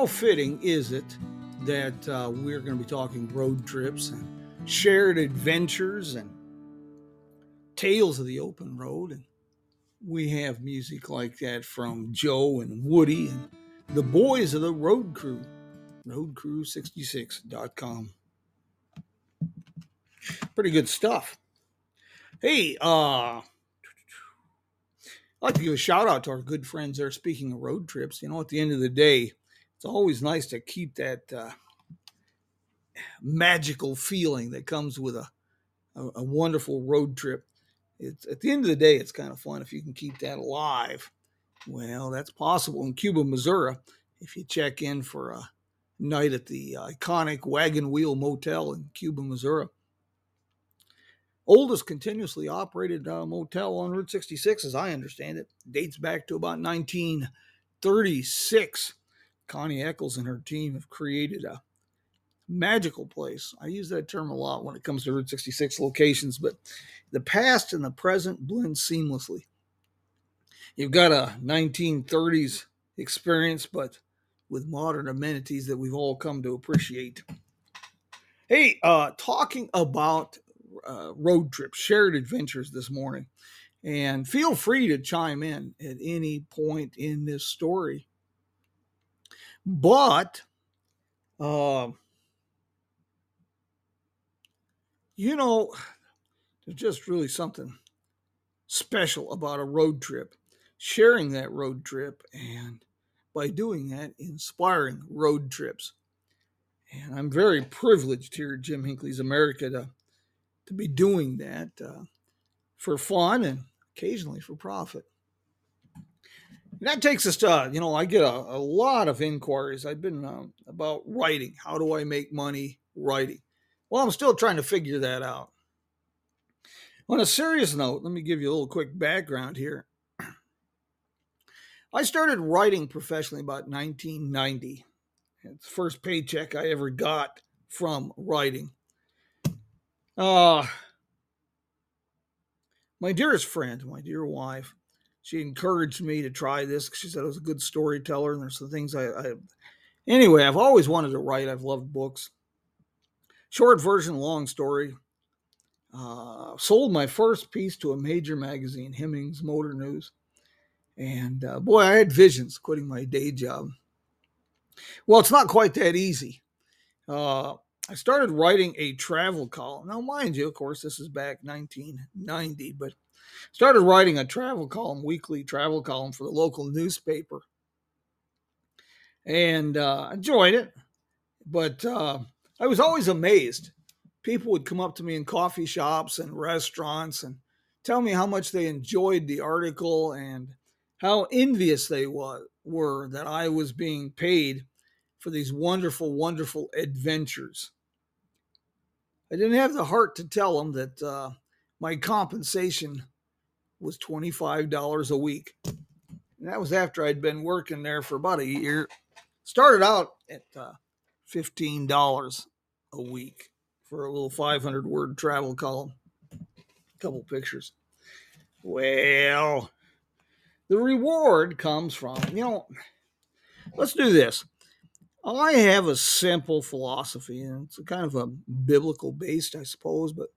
How fitting is it that uh, we're going to be talking road trips and shared adventures and tales of the open road? And we have music like that from Joe and Woody and the boys of the Road Crew, roadcrew66.com. Pretty good stuff. Hey, uh, I'd like to give a shout out to our good friends there. Speaking of road trips, you know, at the end of the day, it's always nice to keep that uh, magical feeling that comes with a, a, a wonderful road trip. It's at the end of the day, it's kind of fun if you can keep that alive. Well, that's possible in Cuba, Missouri. If you check in for a night at the iconic Wagon Wheel Motel in Cuba, Missouri oldest continuously operated uh, motel on Route 66, as I understand it, dates back to about 1936. Connie Echols and her team have created a magical place. I use that term a lot when it comes to Route 66 locations, but the past and the present blend seamlessly. You've got a 1930s experience, but with modern amenities that we've all come to appreciate. Hey, uh, talking about uh, road trips, shared adventures this morning. And feel free to chime in at any point in this story. But, uh, you know, there's just really something special about a road trip, sharing that road trip, and by doing that, inspiring road trips. And I'm very privileged here at Jim Hinckley's America to to be doing that uh, for fun and occasionally for profit. That takes us to, you know, I get a, a lot of inquiries. I've been uh, about writing. How do I make money writing? Well, I'm still trying to figure that out. On a serious note, let me give you a little quick background here. I started writing professionally about 1990. It's the first paycheck I ever got from writing. Uh, my dearest friend, my dear wife, she encouraged me to try this. She said I was a good storyteller, and there's some things I, I. Anyway, I've always wanted to write. I've loved books. Short version, long story. Uh, sold my first piece to a major magazine, Hemmings Motor News. And uh, boy, I had visions quitting my day job. Well, it's not quite that easy. Uh, I started writing a travel column. Now, mind you, of course, this is back 1990, but started writing a travel column, weekly travel column for the local newspaper, and uh, enjoyed it. But uh, I was always amazed. People would come up to me in coffee shops and restaurants and tell me how much they enjoyed the article and how envious they was, were that I was being paid for these wonderful, wonderful adventures. I didn't have the heart to tell them that uh, my compensation was $25 a week. And that was after I'd been working there for about a year. Started out at uh, $15 a week for a little 500 word travel column, a couple pictures. Well, the reward comes from, you know, let's do this. I have a simple philosophy, and it's kind of a biblical based, I suppose, but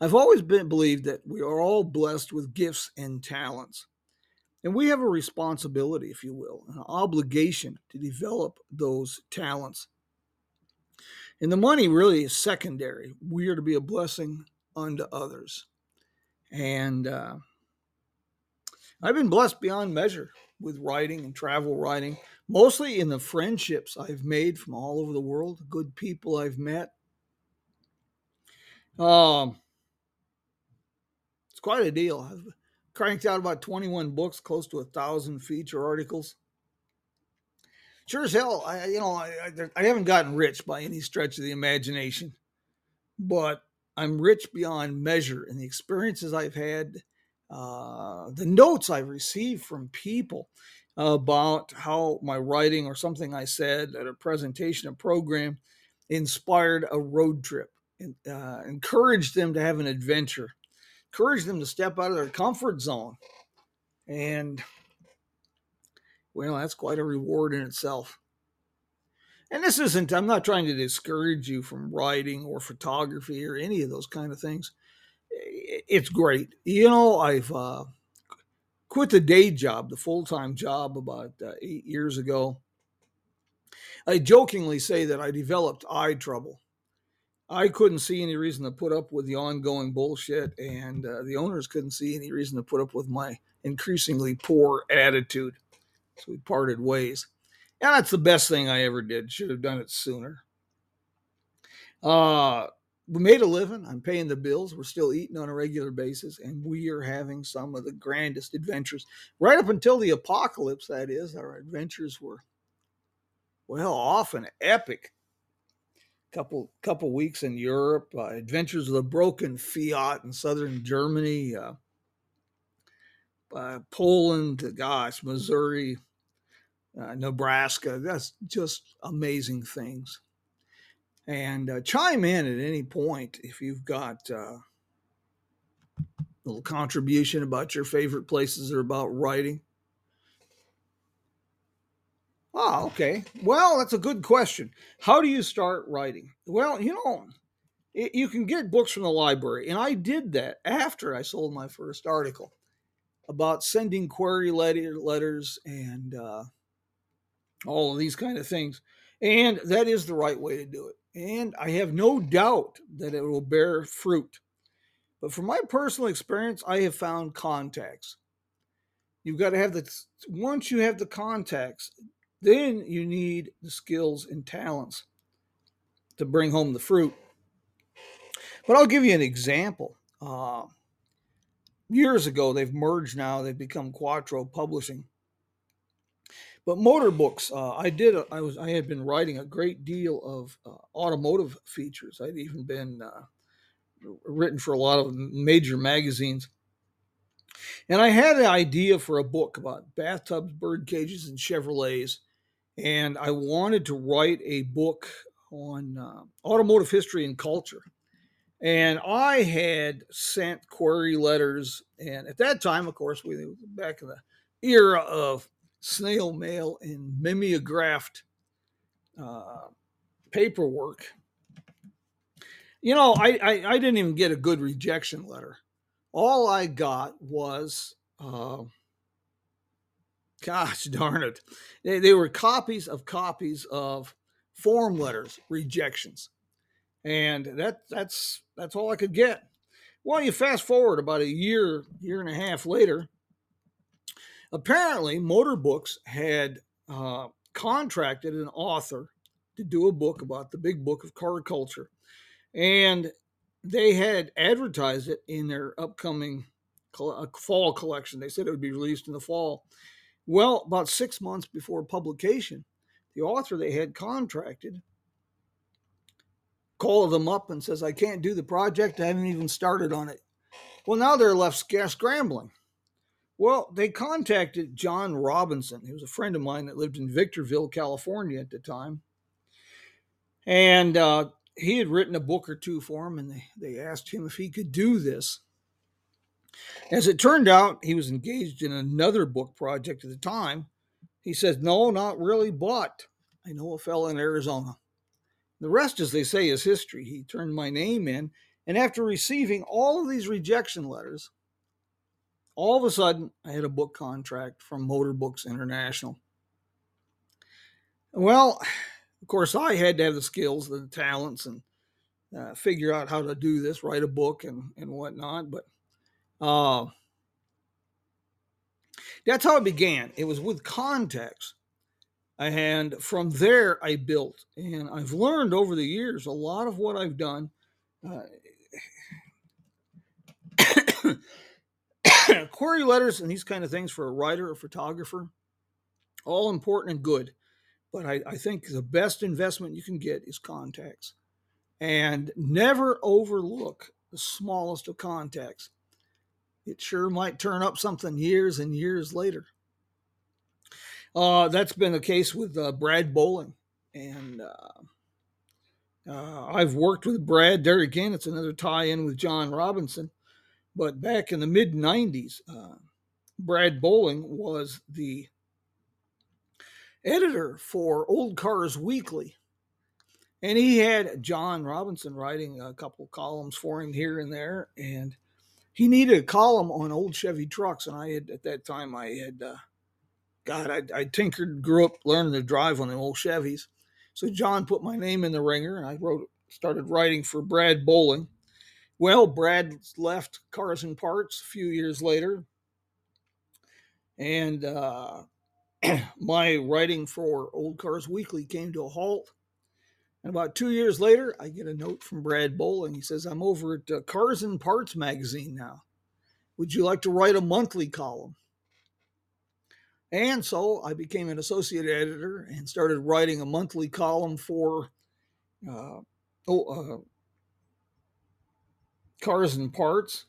I've always been believed that we are all blessed with gifts and talents. And we have a responsibility, if you will, an obligation to develop those talents. And the money really is secondary. We are to be a blessing unto others. And uh, I've been blessed beyond measure with writing and travel writing. mostly in the friendships I've made from all over the world, good people I've met. Um, quite a deal. I've cranked out about 21 books, close to a thousand feature articles. Sure as hell, I you know I, I, haven't gotten rich by any stretch of the imagination, but I'm rich beyond measure in the experiences I've had, uh, the notes I've received from people about how my writing or something I said at a presentation, a program, inspired a road trip, and, uh, encouraged them to have an adventure, encouraged them to step out of their comfort zone. And, well, that's quite a reward in itself. And this isn't, I'm not trying to discourage you from writing or photography or any of those kind of things. It's great. You know, I've, uh, quit the day job, the full time job, about uh, eight years ago. I jokingly say that I developed eye trouble. I couldn't see any reason to put up with the ongoing bullshit, and uh, the owners couldn't see any reason to put up with my increasingly poor attitude. So we parted ways. And that's the best thing I ever did. Should have done it sooner. Uh, we made a living. I'm paying the bills. We're still eating on a regular basis, and we are having some of the grandest adventures. Right up until the apocalypse, that is, our adventures were, well, often epic. Couple couple weeks in Europe, uh, adventures with a broken Fiat in southern Germany, uh, uh, Poland, gosh, Missouri, uh, Nebraska. That's just amazing things and uh, chime in at any point if you've got uh, a little contribution about your favorite places or about writing. Ah, okay. Well, that's a good question. How do you start writing? Well, you know, it, you can get books from the library, and I did that after I sold my first article about sending query letter, letters and uh, all of these kind of things. And that is the right way to do it and I have no doubt that it will bear fruit. But from my personal experience, I have found contacts. You've got to have the, once you have the contacts, then you need the skills and talents to bring home the fruit. But I'll give you an example. Uh, years ago, they've merged now, they've become Quarto Publishing. But motor books, uh, I did. A, I was. I had been writing a great deal of uh, automotive features. I'd even been uh, written for a lot of major magazines, and I had an idea for a book about bathtubs, bird cages, and Chevrolets. And I wanted to write a book on uh, automotive history and culture. And I had sent query letters, and at that time, of course, we were back in the era of snail mail and mimeographed uh, paperwork. You know, I, I, I, didn't even get a good rejection letter. All I got was, uh, gosh darn it, they, they were copies of copies of form letters, rejections, and that that's that's all I could get. Well, you fast forward about a year, year and a half later, Apparently, Motor Books had uh, contracted an author to do a book about the big book of car culture. And they had advertised it in their upcoming uh, fall collection. They said it would be released in the fall. Well, about six months before publication, the author they had contracted called them up and says, I can't do the project. I haven't even started on it. Well, now they're left scrambling. Well, they contacted John Robinson. He was a friend of mine that lived in Victorville, California at the time. And uh, he had written a book or two for him, and they, they asked him if he could do this. As it turned out, he was engaged in another book project at the time. He said, No, not really, but I know a fellow in Arizona. The rest, as they say, is history. He turned my name in, and after receiving all of these rejection letters, all of a sudden, I had a book contract from Motor Books International. Well, of course, I had to have the skills, and the talents, and uh, figure out how to do this, write a book, and and whatnot. But uh, that's how it began. It was with contacts. And from there, I built. And I've learned over the years a lot of what I've done. Uh, query letters and these kind of things for a writer or photographer, all important and good. But I, I think the best investment you can get is contacts. And never overlook the smallest of contacts. It sure might turn up something years and years later. Uh, that's been the case with uh, Brad Bowling. And uh, uh I've worked with Brad. There again, it's another tie in with John Robinson. But back in the mid 90s, uh, Brad Bowling was the editor for Old Cars Weekly. And he had John Robinson writing a couple columns for him here and there. And he needed a column on old Chevy trucks. And I had, at that time, I had, uh, God, I, I tinkered, grew up learning to drive on the old Chevys. So John put my name in the ringer and I wrote, started writing for Brad Bowling. Well, Brad left Cars and Parts a few years later. And uh, my writing for Old Cars Weekly came to a halt. And about two years later, I get a note from Brad Bowling. He says, I'm over at uh, Cars and Parts magazine now. Would you like to write a monthly column? And so I became an associate editor and started writing a monthly column for uh, oh, uh, Cars and Parts.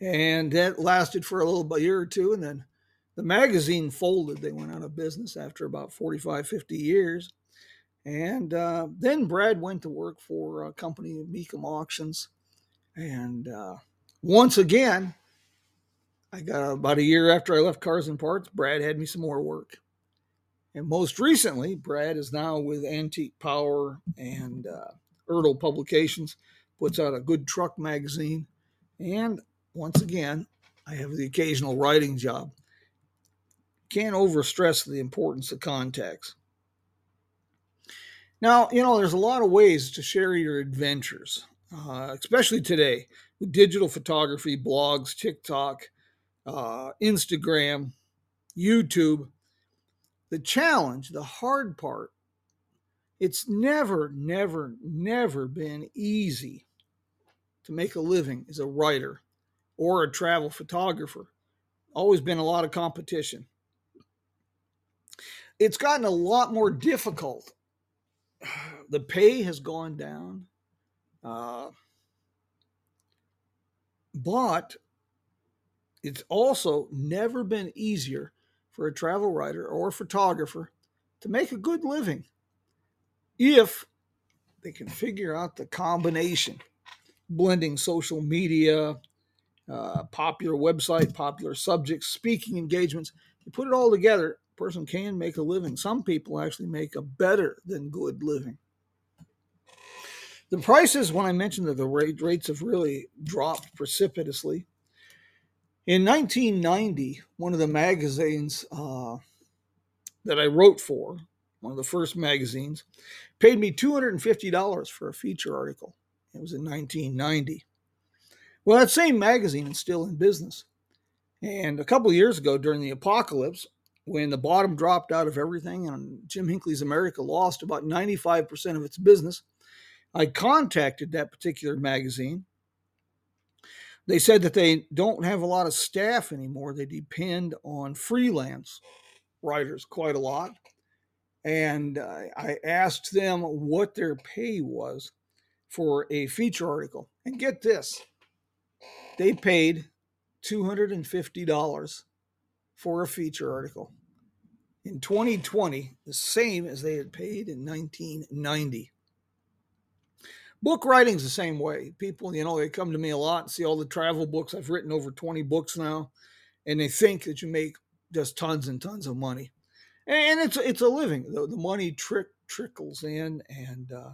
And that lasted for a little a year or two. And then the magazine folded. They went out of business after about 45, 50 years. And uh, then Brad went to work for a company, Mecum Auctions. And uh, once again, I got about a year after I left Cars and Parts, Brad had me some more work. And most recently, Brad is now with Antique Power and uh, Ertl Publications, puts out a good truck magazine. And once again, I have the occasional writing job. Can't overstress the importance of contacts. Now, you know, there's a lot of ways to share your adventures, uh, especially today with digital photography, blogs, TikTok, uh, Instagram, YouTube. The challenge, the hard part, it's never, never, never been easy to make a living as a writer or a travel photographer. Always been a lot of competition. It's gotten a lot more difficult. The pay has gone down. Uh, but it's also never been easier for a travel writer or photographer to make a good living if they can figure out the combination blending social media, uh, popular website, popular subjects, speaking engagements. You put it all together, person can make a living. Some people actually make a better than good living. The prices, when I mentioned that the rate, rates have really dropped precipitously, in 1990, one of the magazines uh, that I wrote for, one of the first magazines, paid me $250 for a feature article. It was in 1990. Well, that same magazine is still in business. And a couple of years ago, during the apocalypse, when the bottom dropped out of everything and Jim Hinckley's America lost about 95% of its business, I contacted that particular magazine they said that they don't have a lot of staff anymore. They depend on freelance writers quite a lot. And uh, I asked them what their pay was for a feature article. And get this they paid $250 for a feature article. In 2020, the same as they had paid in 1990 book writing's the same way. People, you know, they come to me a lot and see all the travel books. I've written over 20 books now, and they think that you make just tons and tons of money. And it's it's a living. The, the money trick trickles in and uh,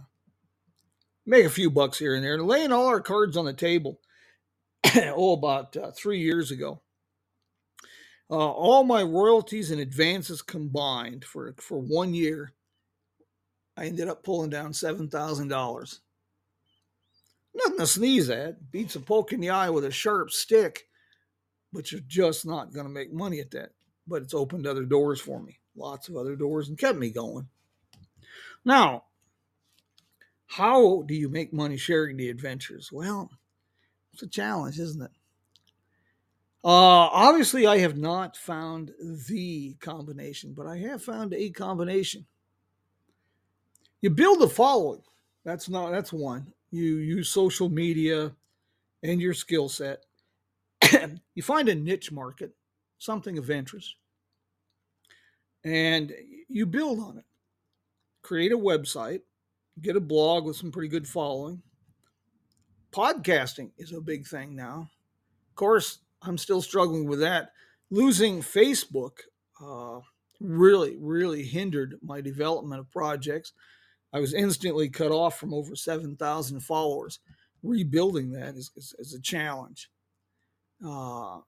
make a few bucks here and there. And laying all our cards on the table, oh, about uh, three years ago. Uh, all my royalties and advances combined for for one year, I ended up pulling down seven thousand dollars. Nothing to sneeze at. Beats a poke in the eye with a sharp stick, but you're just not going to make money at that. But it's opened other doors for me. lots of other doors and kept me going. Now, how do you make money sharing the adventures? Well, it's a challenge, isn't it? Uh, obviously, I have not found the combination, but I have found a combination. You build a following. That's not that's one. You use social media and your skill set. you find a niche market, something of interest, and you build on it. Create a website, get a blog with some pretty good following. Podcasting is a big thing now. Of course, I'm still struggling with that. Losing Facebook uh, really, really hindered my development of projects. I was instantly cut off from over 7,000 followers. Rebuilding that is, is, is a challenge. Uh,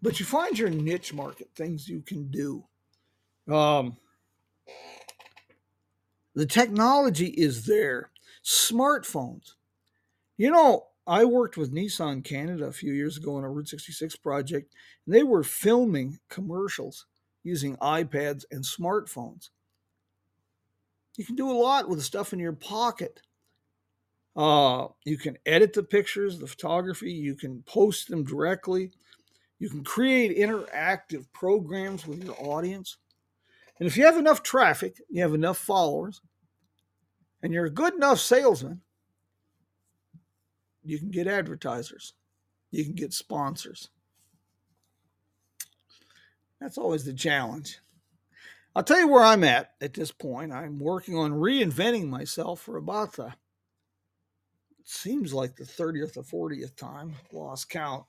but you find your niche market, things you can do. Um, the technology is there. Smartphones. You know, I worked with Nissan Canada a few years ago on a Route 66 project, and they were filming commercials using iPads and smartphones. You can do a lot with the stuff in your pocket. Uh, you can edit the pictures, the photography, you can post them directly. You can create interactive programs with your audience. And if you have enough traffic, you have enough followers, and you're a good enough salesman, you can get advertisers, you can get sponsors. That's always the challenge. I'll tell you where I'm at at this point. I'm working on reinventing myself for about the, it seems like the 30th or 40th time, lost count.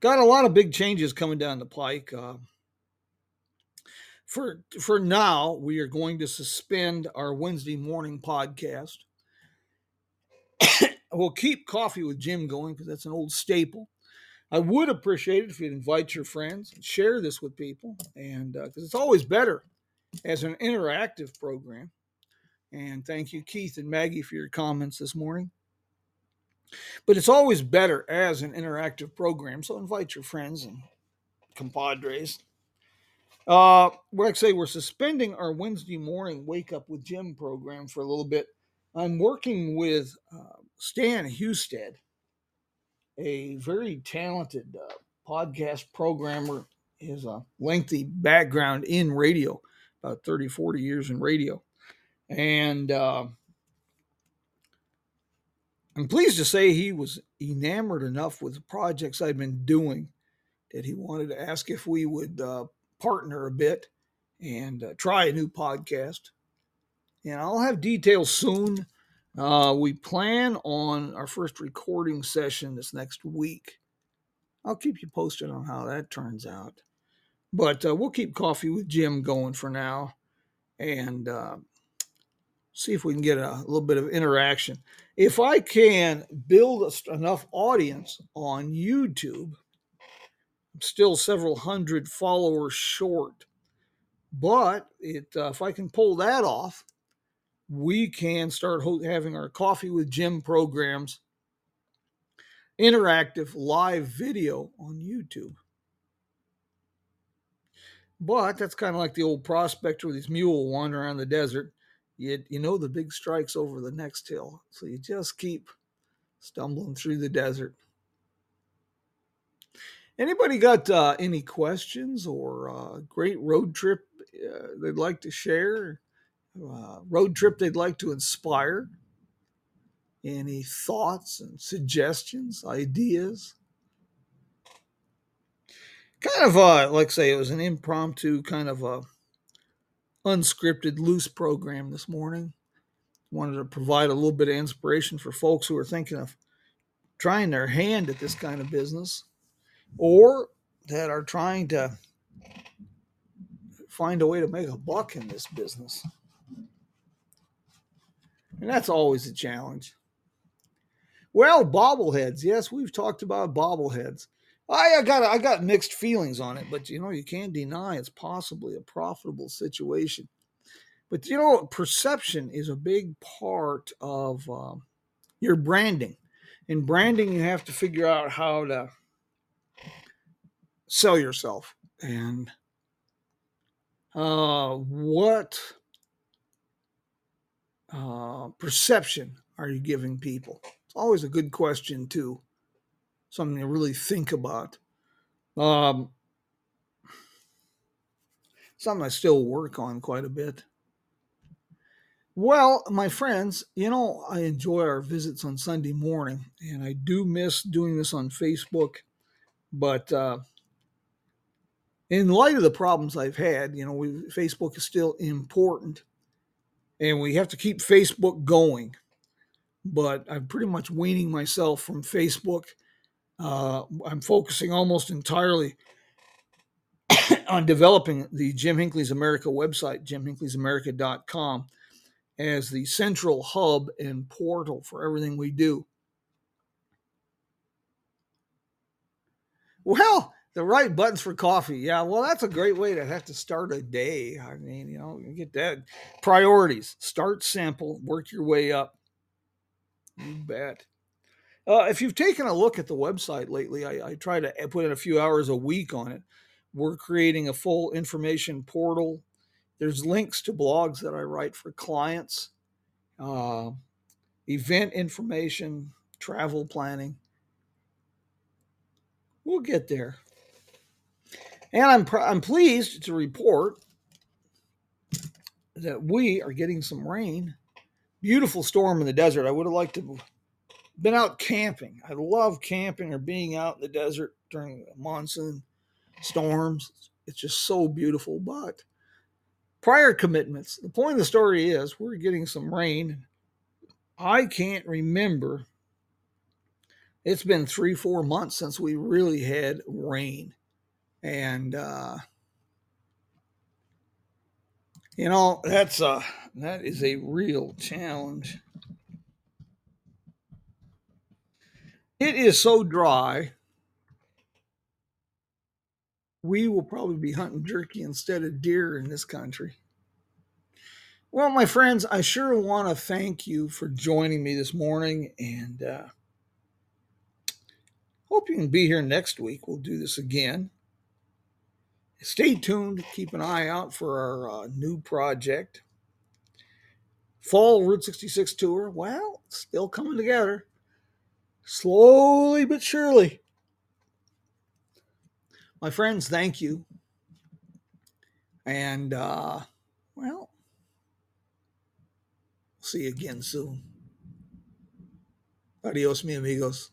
Got a lot of big changes coming down the pike. Uh, for for now, we are going to suspend our Wednesday morning podcast we'll keep coffee with Jim going because that's an old staple. I would appreciate it if you'd invite your friends and share this with people, and because uh, it's always better as an interactive program. And thank you, Keith and Maggie, for your comments this morning. But it's always better as an interactive program, so invite your friends and compadres. Uh, like I say, we're suspending our Wednesday morning wake up with Jim program for a little bit. I'm working with uh, Stan Husted, a very talented uh, podcast programmer. Has a lengthy background in radio, about 30, 40 years in radio. And uh, I'm pleased to say he was enamored enough with the projects I'd been doing that he wanted to ask if we would uh, partner a bit and uh, try a new podcast. And I'll have details soon uh, we plan on our first recording session this next week. I'll keep you posted on how that turns out. But uh, we'll keep Coffee with Jim going for now and uh, see if we can get a little bit of interaction. If I can build enough audience on YouTube, I'm still several hundred followers short. But it, uh, if I can pull that off, we can start having our coffee with Jim programs, interactive live video on YouTube. But that's kind of like the old prospector with his mule wandering around the desert. You, you know the big strike's over the next hill. So you just keep stumbling through the desert. Anybody got uh, any questions or uh, great road trip uh, they'd like to share? Uh, road trip they'd like to inspire? Any thoughts and suggestions, ideas? Kind of, uh, like say, it was an impromptu kind of a unscripted, loose program this morning. Wanted to provide a little bit of inspiration for folks who are thinking of trying their hand at this kind of business or that are trying to find a way to make a buck in this business. And that's always a challenge. Well, bobbleheads. Yes, we've talked about bobbleheads. I, I got I got mixed feelings on it, but you know you can't deny it's possibly a profitable situation. But you know, perception is a big part of um, your branding. In branding, you have to figure out how to sell yourself and uh, what uh, perception are you giving people? It's always a good question, too. Something to really think about. Um, something I still work on quite a bit. Well, my friends, you know, I enjoy our visits on Sunday morning, and I do miss doing this on Facebook. But uh, in light of the problems I've had, you know, we, Facebook is still important, and we have to keep Facebook going. But I'm pretty much weaning myself from Facebook. Uh, I'm focusing almost entirely on developing the Jim Hinckley's America website, jimhinckley'samerica.com as the central hub and portal for everything we do. Well, the right buttons for coffee. Yeah, well, that's a great way to have to start a day. I mean, you know, get that. Priorities start simple, work your way up. You bet. Uh, if you've taken a look at the website lately, I, I try to put in a few hours a week on it. We're creating a full information portal there's links to blogs that I write for clients, uh, event information, travel planning. We'll get there. And I'm, pr- I'm pleased to report that we are getting some rain. Beautiful storm in the desert. I would have liked to been out camping. I love camping or being out in the desert during monsoon storms. It's just so beautiful, but prior commitments. The point of the story is we're getting some rain. I can't remember. It's been three, four months since we really had rain. And, uh, you know, that's a, that is a real challenge. It is so dry. We will probably be hunting jerky instead of deer in this country. Well, my friends, I sure want to thank you for joining me this morning and uh, hope you can be here next week. We'll do this again. Stay tuned. Keep an eye out for our uh, new project. Fall Route 66 tour. Well, still coming together. Slowly but surely. My friends, thank you. And, uh, well, See you again soon. Adios, mi amigos.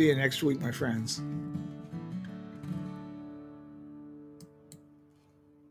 See you next week, my friends.